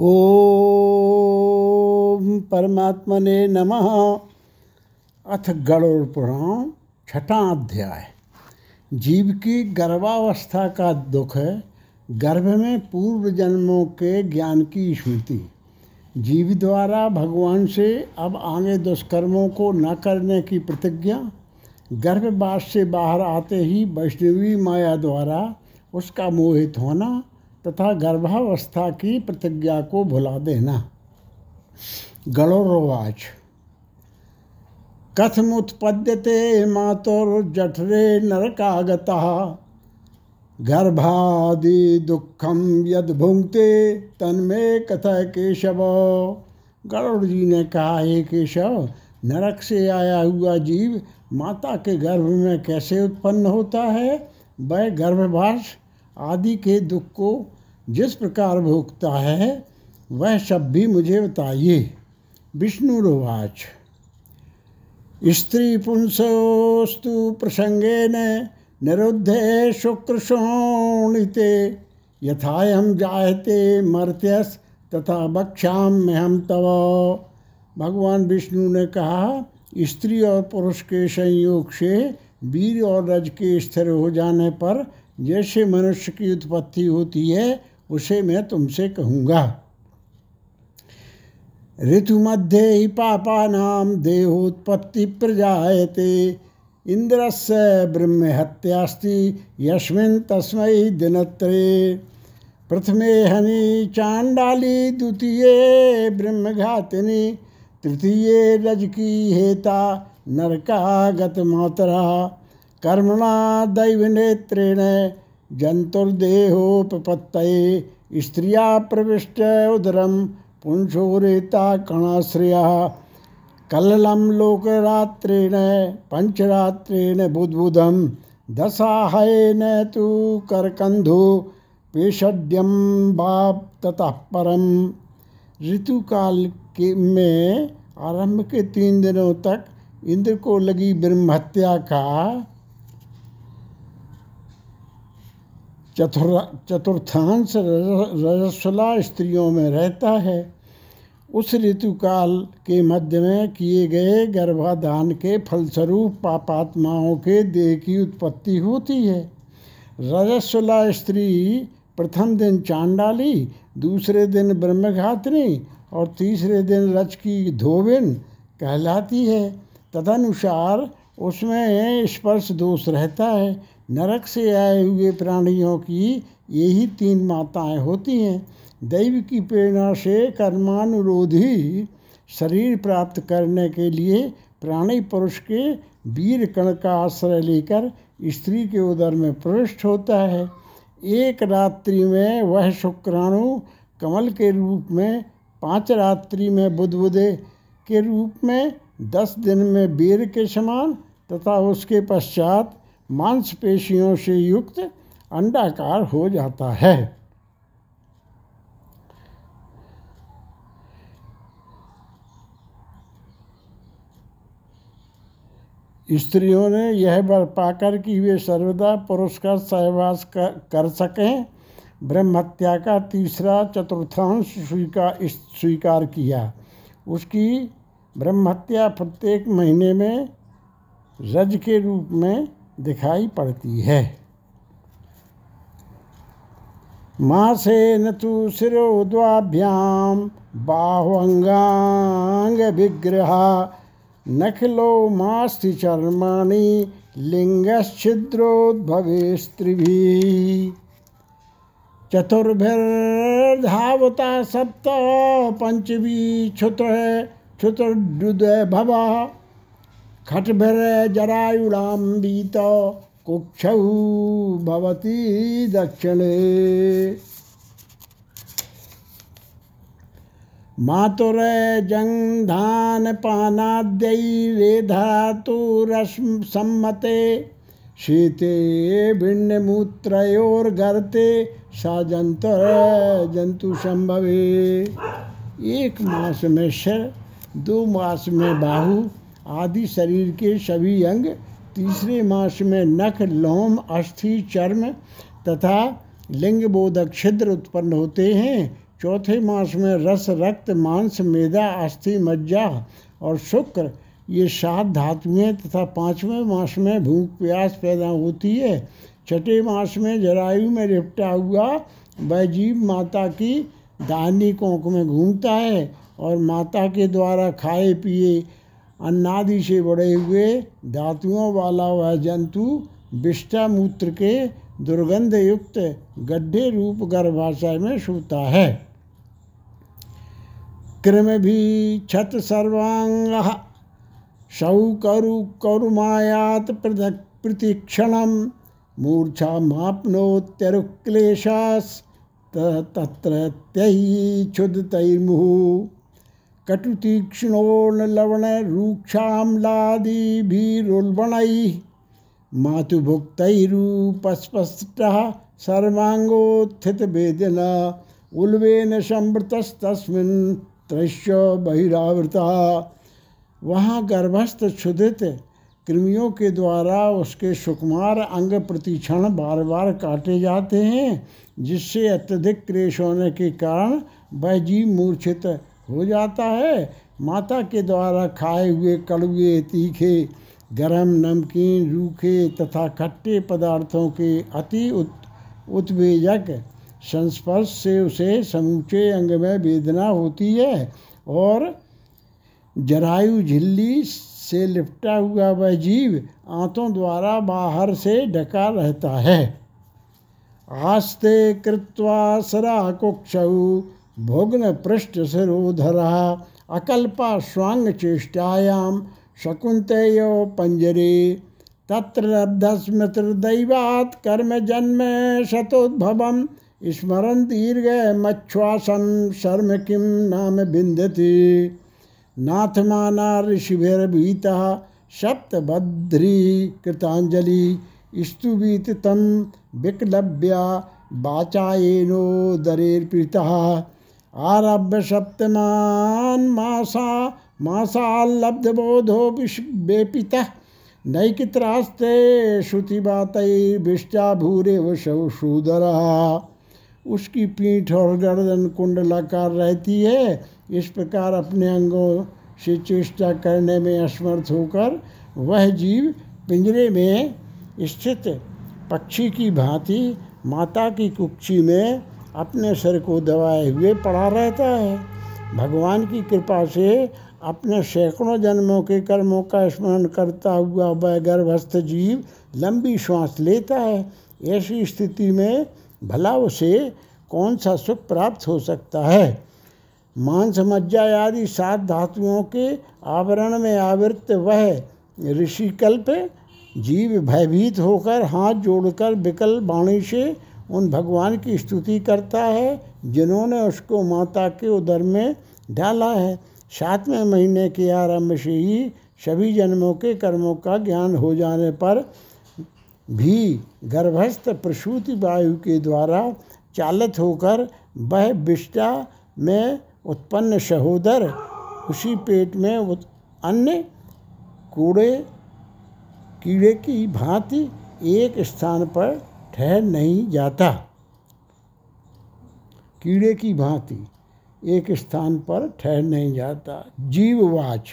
ओम परमात्मने नमः। अथ गणोर पुराण छठा अध्याय। जीव की गर्भावस्था का दुख है, गर्भ में पूर्व जन्मों के ज्ञान की स्मृति। जीव द्वारा भगवान से अब आगे दुष्कर्मों को न करने की प्रतिज्ञा, गर्भवास से बाहर आते ही वैष्णवी माया द्वारा उसका मोहित होना तथा गर्भावस्था की प्रतिज्ञा को भुला देना। गणोरवाच। कथमुत्पद्यते मातुर्जठरे नरकागता। गर्भादि दुखम यद भुंगते तन्मे कथा केशव। गरुड़ जी ने कहा, हे केशव, नरक से आया हुआ जीव माता के गर्भ में कैसे उत्पन्न होता है? वह गर्भवास आदि के दुख को जिस प्रकार भोगता है, वह सब भी मुझे बताइए। विष्णु रोवाच। स्त्री पुंसोस्तु न निरुद्धे शुक्र शोणिते यथायम जायते मर्त्यस तथा बक्षाम में हम तव। भगवान विष्णु ने कहा, स्त्री और पुरुष के संयोग से वीर और रज के स्थिर हो जाने पर जैसे मनुष्य की उत्पत्ति होती है उसे मैं तुमसे कहूँगा। ऋतु मध्य ही पापा नाम देहोत्पत्ति प्रजायते। ब्रह्म हत्यास्ति यस्मिन तस्मय दिनत्रे प्रथमे हनि चांडाली द्वितीय ब्रह्मघातिनी, तृतीय रज की हेता नरकागत मातरा कर्मणा दैव नेत्रेण जंतुर्देहोपत्तये स्त्रिया प्रविष्ट उदरम पुंसोरेता कणाश्रया। कल्लम लोकरात्रेण पंचरात्रेण बुद्बुदम दशाहयन तो करकंधु पेषड्यम बाप ततः परम। ऋतुकाल के में आरंभ के तीन दिनों तक इंद्र को लगी ब्रह्म हत्या का चतुर चतुर्थांश रजस्वला स्त्रियों में रहता है। उस ऋतुकाल के मध्य में किए गए गर्भाधान के फलस्वरूप पापात्माओं के देह की उत्पत्ति होती है। रजस्वला स्त्री प्रथम दिन चांडाली, दूसरे दिन ब्रह्मघात्री और तीसरे दिन रज की धोबिन कहलाती है। तदनुसार उसमें स्पर्श दोष रहता है। नरक से आए हुए प्राणियों की यही तीन माताएँ होती हैं। दैव की प्रेरणा से कर्मानुरोधी शरीर प्राप्त करने के लिए प्राणी पुरुष के वीर कण का आश्रय लेकर स्त्री के उदर में प्रविष्ट होता है। एक रात्रि में वह शुक्राणु कमल के रूप में, पाँच रात्रि में बुधबुदे के रूप में, दस दिन में वीर के समान तथा उसके पश्चात मांसपेशियों से युक्त अंडाकार हो जाता है। स्त्रियों ने यह बर पाकर कि वे सर्वदा पुरुष का सहवास कर, सकें। ब्रह्मत्या का तीसरा चतुर्थांश स्वीकार स्वीकार किया। उसकी ब्रह्मत्या प्रत्येक महीने में रज के रूप में दिखाई पड़ती है। मासेन तो शिरोद्वाभ्याम बाहुअंगांग विग्रह, नखलो मास्ति चर्माणि लिंगश्छिद्रोद्भवे स्त्रिभी चतुर्भिर्धावता सप्त पंचवी क्षुत्र क्षुत्र भवा। खट्भिर जरायुणाम्बीत कुक्षौ भवती दक्षिणे। मातुर जंधान पानाद्यैरेधातुरसम्मते शीते भिन्नमूत्रयोर्गर्ते सा जंतुर जंतु संभवे। एक मास में शर, दो मास में बाहु आदि शरीर के सभी अंग तीसरे मास में नख, लोम, अस्थि, चर्म तथा लिंग बोधक छिद्र उत्पन्न होते हैं। चौथे मास में रस, रक्त, मांस, मेदा, अस्थि, मज्जा और शुक्र, ये सात धातुएँ तथा पाँचवें मास में भूख, प्यास पैदा होती है। छठे मास में जरायु में लिपटा हुआ वह जीव माता की दाहिनी कोंक में घूमता है और माता के द्वारा खाए पिए अन्नादि से बड़े हुए धातुओं वाला वह जंतु विष्टा मूत्र के दुर्गंध युक्त गड्ढे रूप गर्भाशय में सूता है। कृम भी छत सर्वांग सौ करु करुमायात प्रतिक्षण मूर्छा मापनोत्यरुक्लेशास तत्र त्यही क्षुदतैर्मुहुः कटुतीक्ष्णोर्लवणरूक्षाम्लादिभिरुल्बणैः मातुभुक्तैरूपस्पष्टः सर्वाङ्गोत्थितवेदना उल्वेन संवृतस्तस्मिन् त्रैश्य बहिरावृता। वहाँ गर्भस्थ क्षुधित कृमियों के द्वारा उसके सुकुमार अंग प्रतिक्षण बार बार काटे जाते हैं, जिससे अत्यधिक क्लेश होने के कारण वह जीव मूर्छित हो जाता है। माता के द्वारा खाए हुए कड़ुए तीखे गरम नमकीन रूखे तथा खट्टे पदार्थों के अति उत, उत्वेजक संस्पर्श से उसे समूचे अंग में वेदना होती है और जरायु झिल्ली से लिपटा हुआ वह जीव आंतों द्वारा बाहर से ढका रहता है। आस्ते कृत्वा सरा कुक्षऊ भोग्न पृष्ठ सिरोधरा अकल्पा स्वांग चेष्टायाम शकुंतेयो पंजरे तत्र लब्धस्मृतिर्दैवात् कर्म जन्म शतोद्भवम स्मरण दीर्घ मच्छ्वासन शर्म किम नाम बिंदती नाथमाना ऋषिभिर्भीता सप्तभद्री कृतांजलि स्तुवीत तम विक्लव्या वाचाएनो दरेर्पीतः आरभ्य सप्तमान मासा मासाल्लब्धबोधो वेपितः नैकित्रास्ते श्रुतिबातैर्भिष्टा भूरे वशौ शूदरः उसकी पीठ और गर्दन कुंडलाकार रहती है। इस प्रकार अपने अंगों से चेष्टा करने में असमर्थ होकर वह जीव पिंजरे में स्थित पक्षी की भांति माता की कुक्षी में अपने सिर को दबाए हुए पड़ा रहता है। भगवान की कृपा से अपने सैकड़ों जन्मों के कर्मों का स्मरण करता हुआ वह गर्भस्थ जीव लंबी श्वास लेता है। ऐसी स्थिति में भला उसे कौन सा सुख प्राप्त हो सकता है? मांस, मज्जा आदि सात धातुओं के आवरण में आवृत वह ऋषिकल्प जीव भयभीत होकर हाथ जोड़कर विकल वाणी से उन भगवान की स्तुति करता है, जिन्होंने उसको माता के उदर में डाला है। सातवें महीने के आरंभ से ही सभी जन्मों के कर्मों का ज्ञान हो जाने पर भी गर्भस्थ प्रसूति वायु के द्वारा चालित होकर वह विष्टा में उत्पन्न सहोदर, उसी पेट में अन्य कूड़े, कीड़े की भांति एक स्थान पर ठहर नहीं जाता। कीड़े की भांति एक स्थान पर ठहर नहीं जाता। जीववाच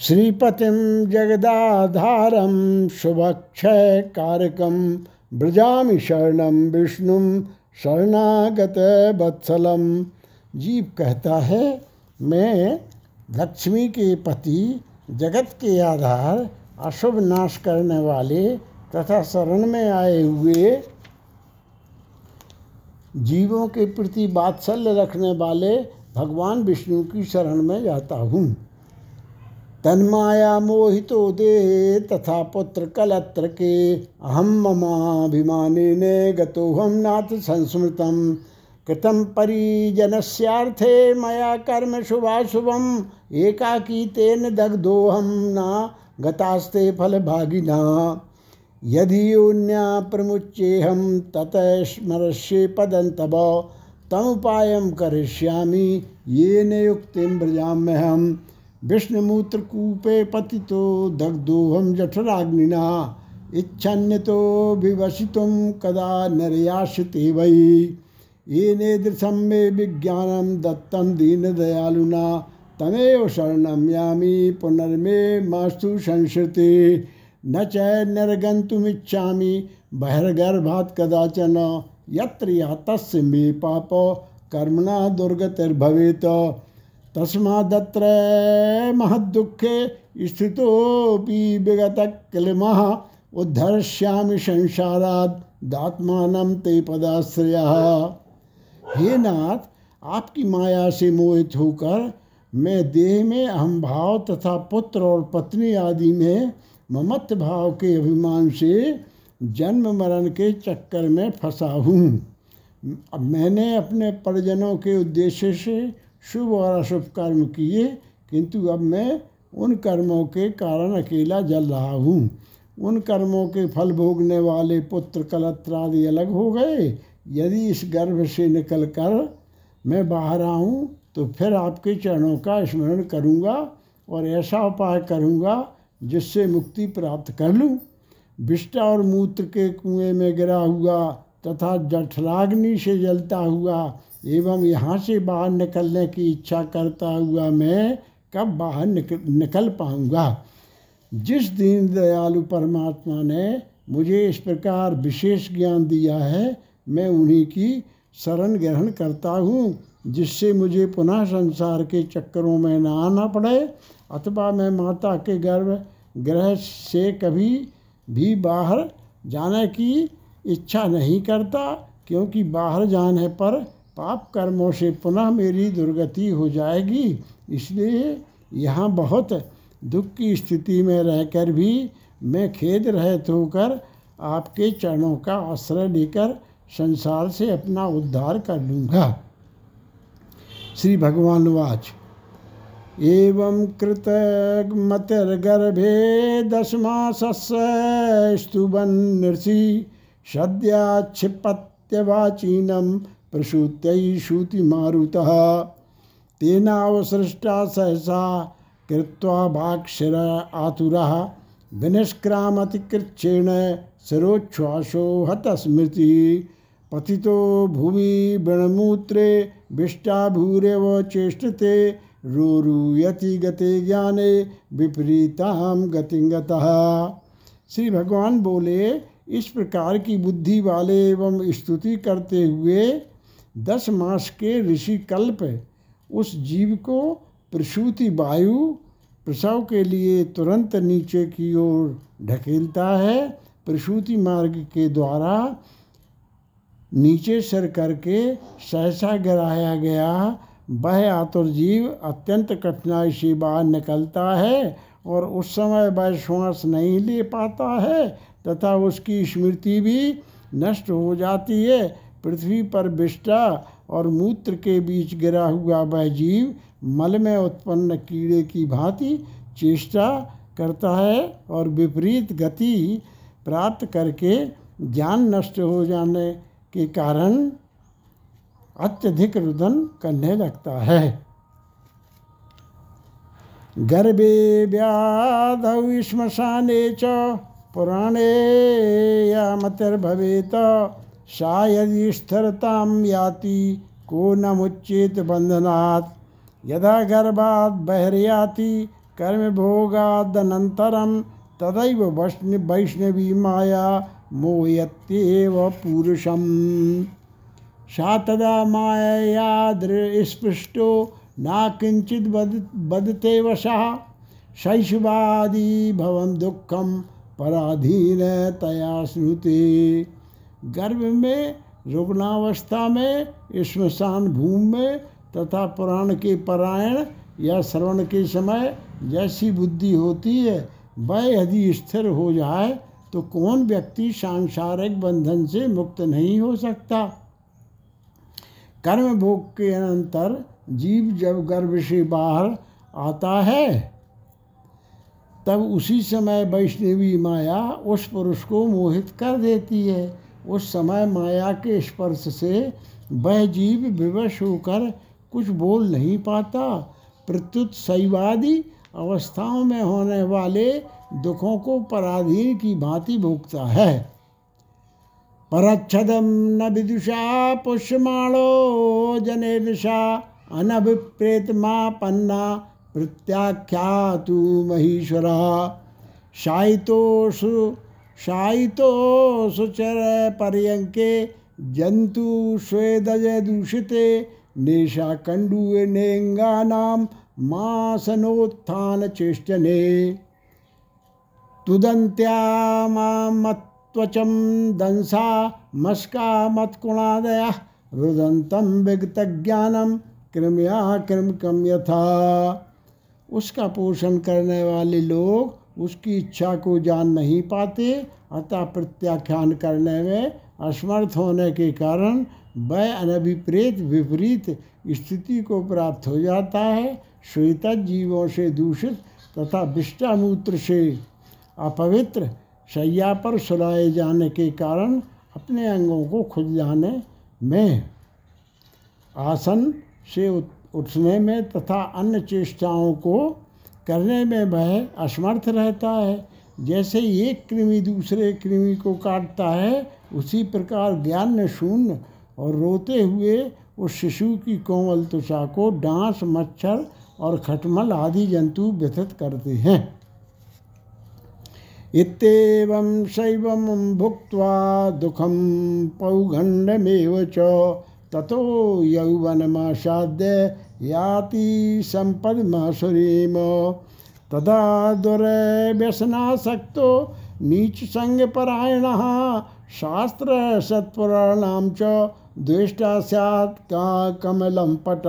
श्रीपतिम जगदाधारम शुभक्षय कारकम ब्रजामि शरणम विष्णु शरणागत बत्सलम जीव कहता है, मैं लक्ष्मी के पति, जगत के आधार, अशुभ नाश करने वाले तथा शरण में आए हुए जीवों के प्रति बात्सल्य रखने वाले भगवान विष्णु की शरण में जाता हूँ। तन्माया मोहितो दे तथा पुत्र कलत्र के अहम ममाभिमाने ने गतोहम नाथ संस्मृतम। कृतम परिजनस्यार्थे मया कर्म शुभाशुभम। एकाकी तेन दग्धोहम ना गतास्ते फल भागिना यदि योन्या प्रमुच्येहम तत स्मरस्ये पदं तब तमुपायं करिष्यामि। येन युक्तिं व्रजाम्यहं विष्णुमूत्रकूपे पतितो दग्धोऽहं जठराग्निना। इच्छन्यतो विवसितुं कदा नरयास्यते वै। ये नेदृशम में विज्ञानम दत्तम दीन दयालुना तमेव शरणम यामी। पुनर्मे मास्तु संस्कृति न च निर्गंतुमिच्छामि बहिर्गर्भात कदाचन यत्र तस्य मे पाप, कर्मणा दुर्गतिर्भवेत। तस्मादत्र महदुखे स्थितोपि विगत क्लिमः, उद्धर्ष्यामि संसाराद दात्मान ते पदाश्रय। हे नाथ, आपकी माया से मोहित होकर मैं देह में अहम भाव तथा पुत्र और पत्नी आदि में ममत्व भाव के अभिमान से जन्म मरण के चक्कर में फंसा हूँ। अब मैंने अपने परिजनों के उद्देश्य से शुभ और अशुभ कर्म किए, किंतु अब मैं उन कर्मों के कारण अकेला जल रहा हूँ। उन कर्मों के फल भोगने वाले पुत्र कलत्र आदि अलग हो गए। यदि इस गर्भ से निकल कर मैं बाहर आऊँ तो फिर आपके चरणों का स्मरण करूँगा और ऐसा उपाय करूँगा जिससे मुक्ति प्राप्त कर लूँ। विष्टा और मूत्र के कुएँ में गिरा हुआ तथा जठराग्नि से जलता हुआ एवं यहाँ से बाहर निकलने की इच्छा करता हुआ मैं कब बाहर निकल निकल पाऊँगा? जिस दीन दयालु परमात्मा ने मुझे इस प्रकार विशेष ज्ञान दिया है, मैं उन्हीं की शरण ग्रहण करता हूँ, जिससे मुझे पुनः संसार के चक्करों में न आना पड़े। अथवा मैं माता के गर्भ ग्रह से कभी भी बाहर जाने की इच्छा नहीं करता, क्योंकि बाहर जाने पर पाप कर्मों से पुनः मेरी दुर्गति हो जाएगी। इसलिए यहाँ बहुत दुख की स्थिति में रहकर भी मैं खेद रहित होकर आपके चरणों का आश्रय लेकर संसार से अपना उद्धार कर लूँगा। श्री भगवान वाच। एवं कृतमतिर्गर्भे दशमासस्य स्तुवन्नृषि सद्याक्षिपत्यवाचीनं प्रसूत्यै श्रुतिमारुतः तेनावसृष्टा सहसा कृत्वा भाक्षर आतुरः विनिष्क्रामतिकृच्छेण शिरोच्छ्वासो हतस्मृति। पतितो भुवि वृणमूत्रे विष्टाभूरेव चेष्टते रोरूयति गते ज्ञाने विपरीताम गतिंगतः श्री भगवान बोले, इस प्रकार की बुद्धि वाले एवं स्तुति करते हुए दस मास के ऋषि कल्प, उस जीव को प्रसूति वायु, प्रसव के लिए तुरंत नीचे की ओर ढकेलता है, प्रसूति मार्ग के द्वारा नीचे सर करके सहसा गिराया गया वह आतुर जीव अत्यंत कठिनाई से बाहर निकलता है और उस समय वह श्वास नहीं ले पाता है तथा उसकी स्मृति भी नष्ट हो जाती है। पृथ्वी पर विष्टा और मूत्र के बीच गिरा हुआ वह जीव मल में उत्पन्न कीड़े की भांति चेष्टा करता है और विपरीत गति प्राप्त करके ज्ञान नष्ट हो जाने के कारण अत्यधिक रुदन करने लगता है। गर्भे व्याधौ श्मशाने च पुराणे या मतिर्भवेत सा यदि स्थिरतां याति को न मुच्चेत बंधनात् यदा गर्भात् बहिर्याति, कर्मभोगादनन्तरं तदैव वैष्णवी माया मोहयत्येव पुरुषम्। सा तदा माया स्पृष्टो, न किंचित बद बदते वशः शैशवादी भवन दुखम पराधीन तया स्मृति गर्भ में, रुग्णावस्था में, श्मशान भूमि में, तथा पुराण के परायण या श्रवण के समय जैसी बुद्धि होती है, वह यदि स्थिर हो जाए तो कौन व्यक्ति सांसारिक बंधन से मुक्त नहीं हो सकता? कर्म भोग के अनंतर जीव जब गर्भ से बाहर आता है, तब उसी समय वैष्णवी माया उस पुरुष को मोहित कर देती है। उस समय माया के स्पर्श से वह जीव विवश होकर कुछ बोल नहीं पाता। प्रत्युत शैवादी अवस्थाओं में होने वाले दुखों को पराधीन की भांति भोगता है। परच्छदम न विदुषा पुष्यमाणो जने निशा अनभिप्रेतमा पन्ना प्रत्याख्या तू महीश्वरा शायितो सु शायितो सुचर पर्यंके जंतु स्वेदज दूषिते त्वचम दंसा मस्का मत्कुणादय रुदंतम विगत ज्ञानम कृमया कृम कम यथा। उसका पोषण करने वाले लोग उसकी इच्छा को जान नहीं पाते, अतः प्रत्याख्यान करने में असमर्थ होने के कारण वह अनभिप्रेत विपरीत स्थिति को प्राप्त हो जाता है श्वेत जीवों से दूषित तथा विष्टामूत्र से अपवित्र शैया पर सुलाए जाने के कारण अपने अंगों को खुद जाने में। आसन से उठने में तथा अन्य चेष्टाओं को करने में वह असमर्थ रहता है। जैसे एक कृमि दूसरे कृमि को काटता है, उसी प्रकार ज्ञान शून्य और रोते हुए उस शिशु की कोमल त्वचा को डांस, मच्छर और खटमल आदि जंतु व्यथित करते हैं। इतम शैवम भुक्त्वा दुखम पौगंडमेव च। ततो यौवनमासाद्य याति संपदमासुरीम तदा दुर्व्यसनासक्तो नीच संग परायण शास्त्र सत्पुराणाम च द्वेष्टा सैत् का कमलम पट।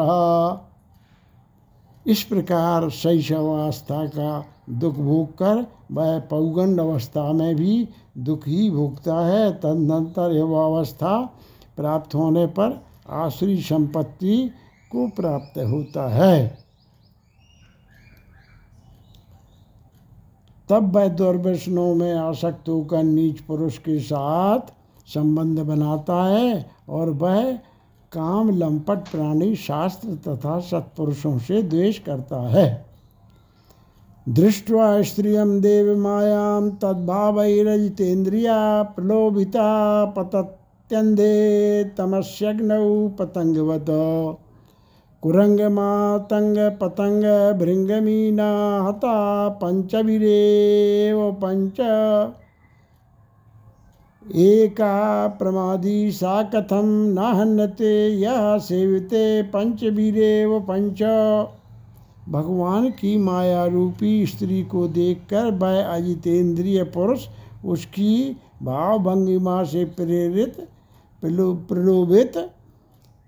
इस प्रकार शैशवावस्था का दुख भोग कर, वह पौगंड अवस्था में भी दुख ही भोगता है। तदनंतर यह अवस्था प्राप्त होने पर आश्री संपत्ति को प्राप्त होता है। तब वह दुर्व्यसनों में आसक्त होकर नीच पुरुष के साथ संबंध बनाता है और वह काम लंपट प्राणी शास्त्र तथा सत्पुरुषों से द्वेष करता है। दृष्ट्वा स्त्रियं देवमायां तद्भावैरजितेन्द्रिया प्रलोभिता पतत्यन्धे तमस्यग्नौ पतङ्गवत। कुरङ्गमातङ्गपतङ्गभृङ्गमीना हता पञ्चवीरेव पञ्च। एका प्रमादी सा कथं न हन्यते यः सेविते पञ्चवीरेव पञ्च। भगवान की माया रूपी स्त्री को देखकर वह अजितेंद्रिय पुरुष उसकी भाव भंगिमा से प्रेरित प्रलोभित,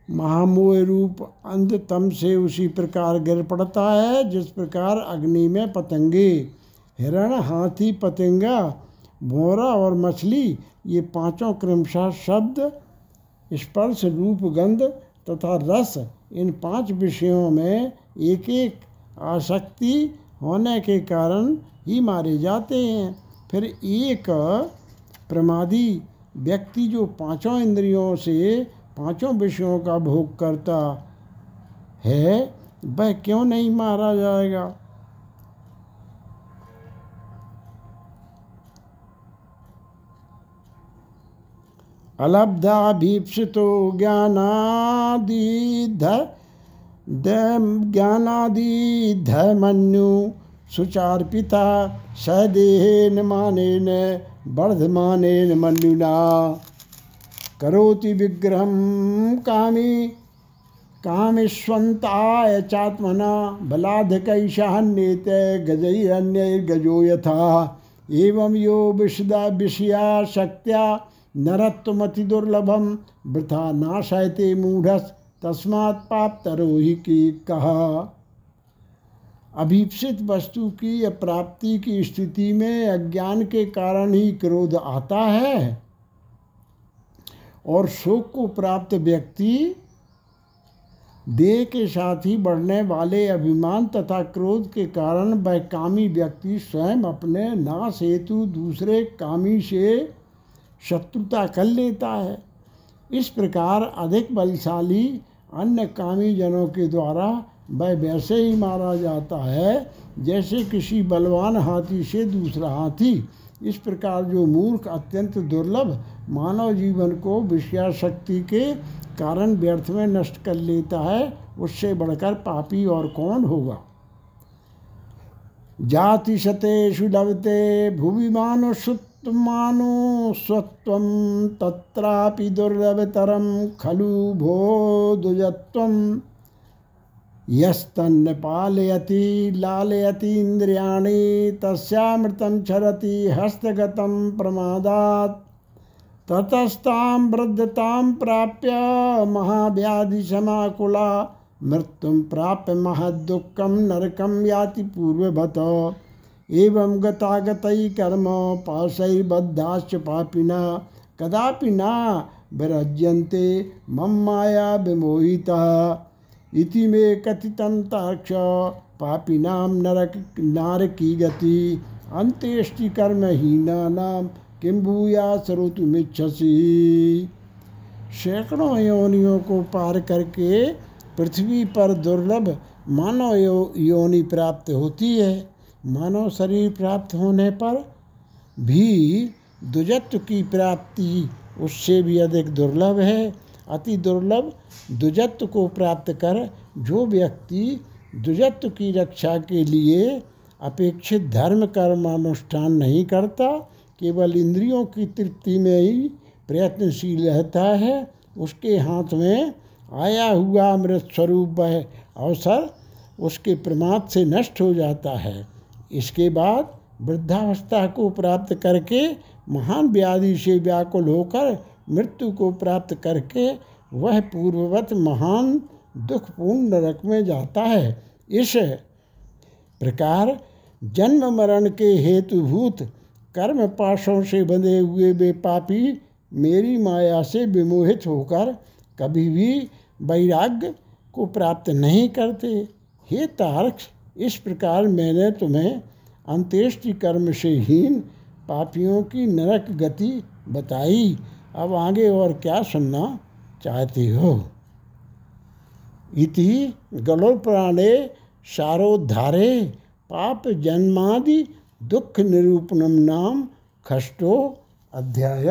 महामोह रूप अंधतम से उसी प्रकार गिर पड़ता है, जिस प्रकार अग्नि में पतंगे, हिरण, हाथी, पतंगा, भोरा और मछली, ये पाँचों क्रमशः शब्द, स्पर्श रूप गंध तथा रस इन पाँच विषयों में एक एक आसक्ति होने के कारण ही मारे जाते हैं। फिर एक प्रमादी व्यक्ति जो पाँचों इंद्रियों से पाँचों विषयों का भोग करता है, वह क्यों नहीं मारा जाएगा? अलब्धा भीप्सितो ज्ञानादि ज्ञानादिधमन्यु सुचार्पिता सदेहेन मानेन वर्धमानेन मन्युना। करोति विग्रहं कामी, कामेष्वन्ताय चात्मना बलाधकैषान्येत गजैरन्यैर्गजो यथा। एवं यो विशदा विषया शक्त्या नरत्वमति दुर्लभम वृथा नाशयते मूढ़स तस्मात् पाप तरोही की। कहा अभीप्सित वस्तु की या प्राप्ति की स्थिति में अज्ञान के कारण ही क्रोध आता है और शोक को प्राप्त व्यक्ति देह के साथ ही बढ़ने वाले अभिमान तथा क्रोध के कारण वह कामी व्यक्ति स्वयं अपने नाश हेतु दूसरे कामी से शत्रुता कर लेता है। इस प्रकार अधिक बलशाली अन्य कामी जनों के द्वारा वह वैसे ही मारा जाता है, जैसे किसी बलवान हाथी से दूसरा हाथी। इस प्रकार जो मूर्ख अत्यंत दुर्लभ मानव जीवन को विषयाशक्ति के कारण व्यर्थ में नष्ट कर लेता है, उससे बढ़कर पापी और कौन होगा? जाति शतेषु लभते, भुवि मानो सुत्मानो स्वत्वं तत्रापि दुर्लभतरं खलु भो दुजत्वम् यस्तन्न पालयति, लालयति इन्द्रियाणि, तस्यामृतं क्षरति, हस्तगतं प्रमादात्। ततस्तां वृद्धतां प्राप्य महाव्याधिसमाकुला मृत्युं प्राप्य महदुःखं नरकं याति पूर्ववत। एवं गतागतैः कर्म पाशैर्बद्धाश्च पापिना। कदापि न विरज्यन्ते मम माया विमोहितः। इति मे कथितं ताक्ष पापिनां नरक नारकी गति अंत्येष्टि कर्महीनानां किम भूया सरोतुमिच्छसी सैकड़ों योनियों को पार करके पृथ्वी पर दुर्लभ मानव यो, योनि प्राप्त होती है। मानव शरीर प्राप्त होने पर भी दुजत्व की प्राप्ति, उससे भी अधिक दुर्लभ है। अति दुर्लभ दुजत्व को प्राप्त कर जो व्यक्ति दुजत्व की रक्षा के लिए अपेक्षित धर्म, कर्म, अनुष्ठान नहीं करता, केवल इंद्रियों की तृप्ति में ही प्रयत्नशील रहता है, उसके हाथ में आया हुआ अमृत स्वरूप वह अवसर उसके प्रमाद से नष्ट हो जाता है। इसके बाद वृद्धावस्था को प्राप्त करके महान व्याधि से व्याकुल होकर मृत्यु को प्राप्त करके वह पूर्ववत महान दुखपूर्ण नरक में जाता है। इस प्रकार जन्म मरण के हेतुभूत कर्म पाशों से बंधे हुए वे पापी मेरी माया से विमोहित होकर कभी भी वैराग्य को प्राप्त नहीं करते। हे तारक इस प्रकार मैंने तुम्हें अंत्येष्टि कर्म से हीन पापियों की नरक गति बताई। अब आगे और क्या सुनना चाहते हो? इति गलोपुराणे सारोद्धारे पाप जन्मादि दुख निरूपणम नाम खष्टो अध्याय।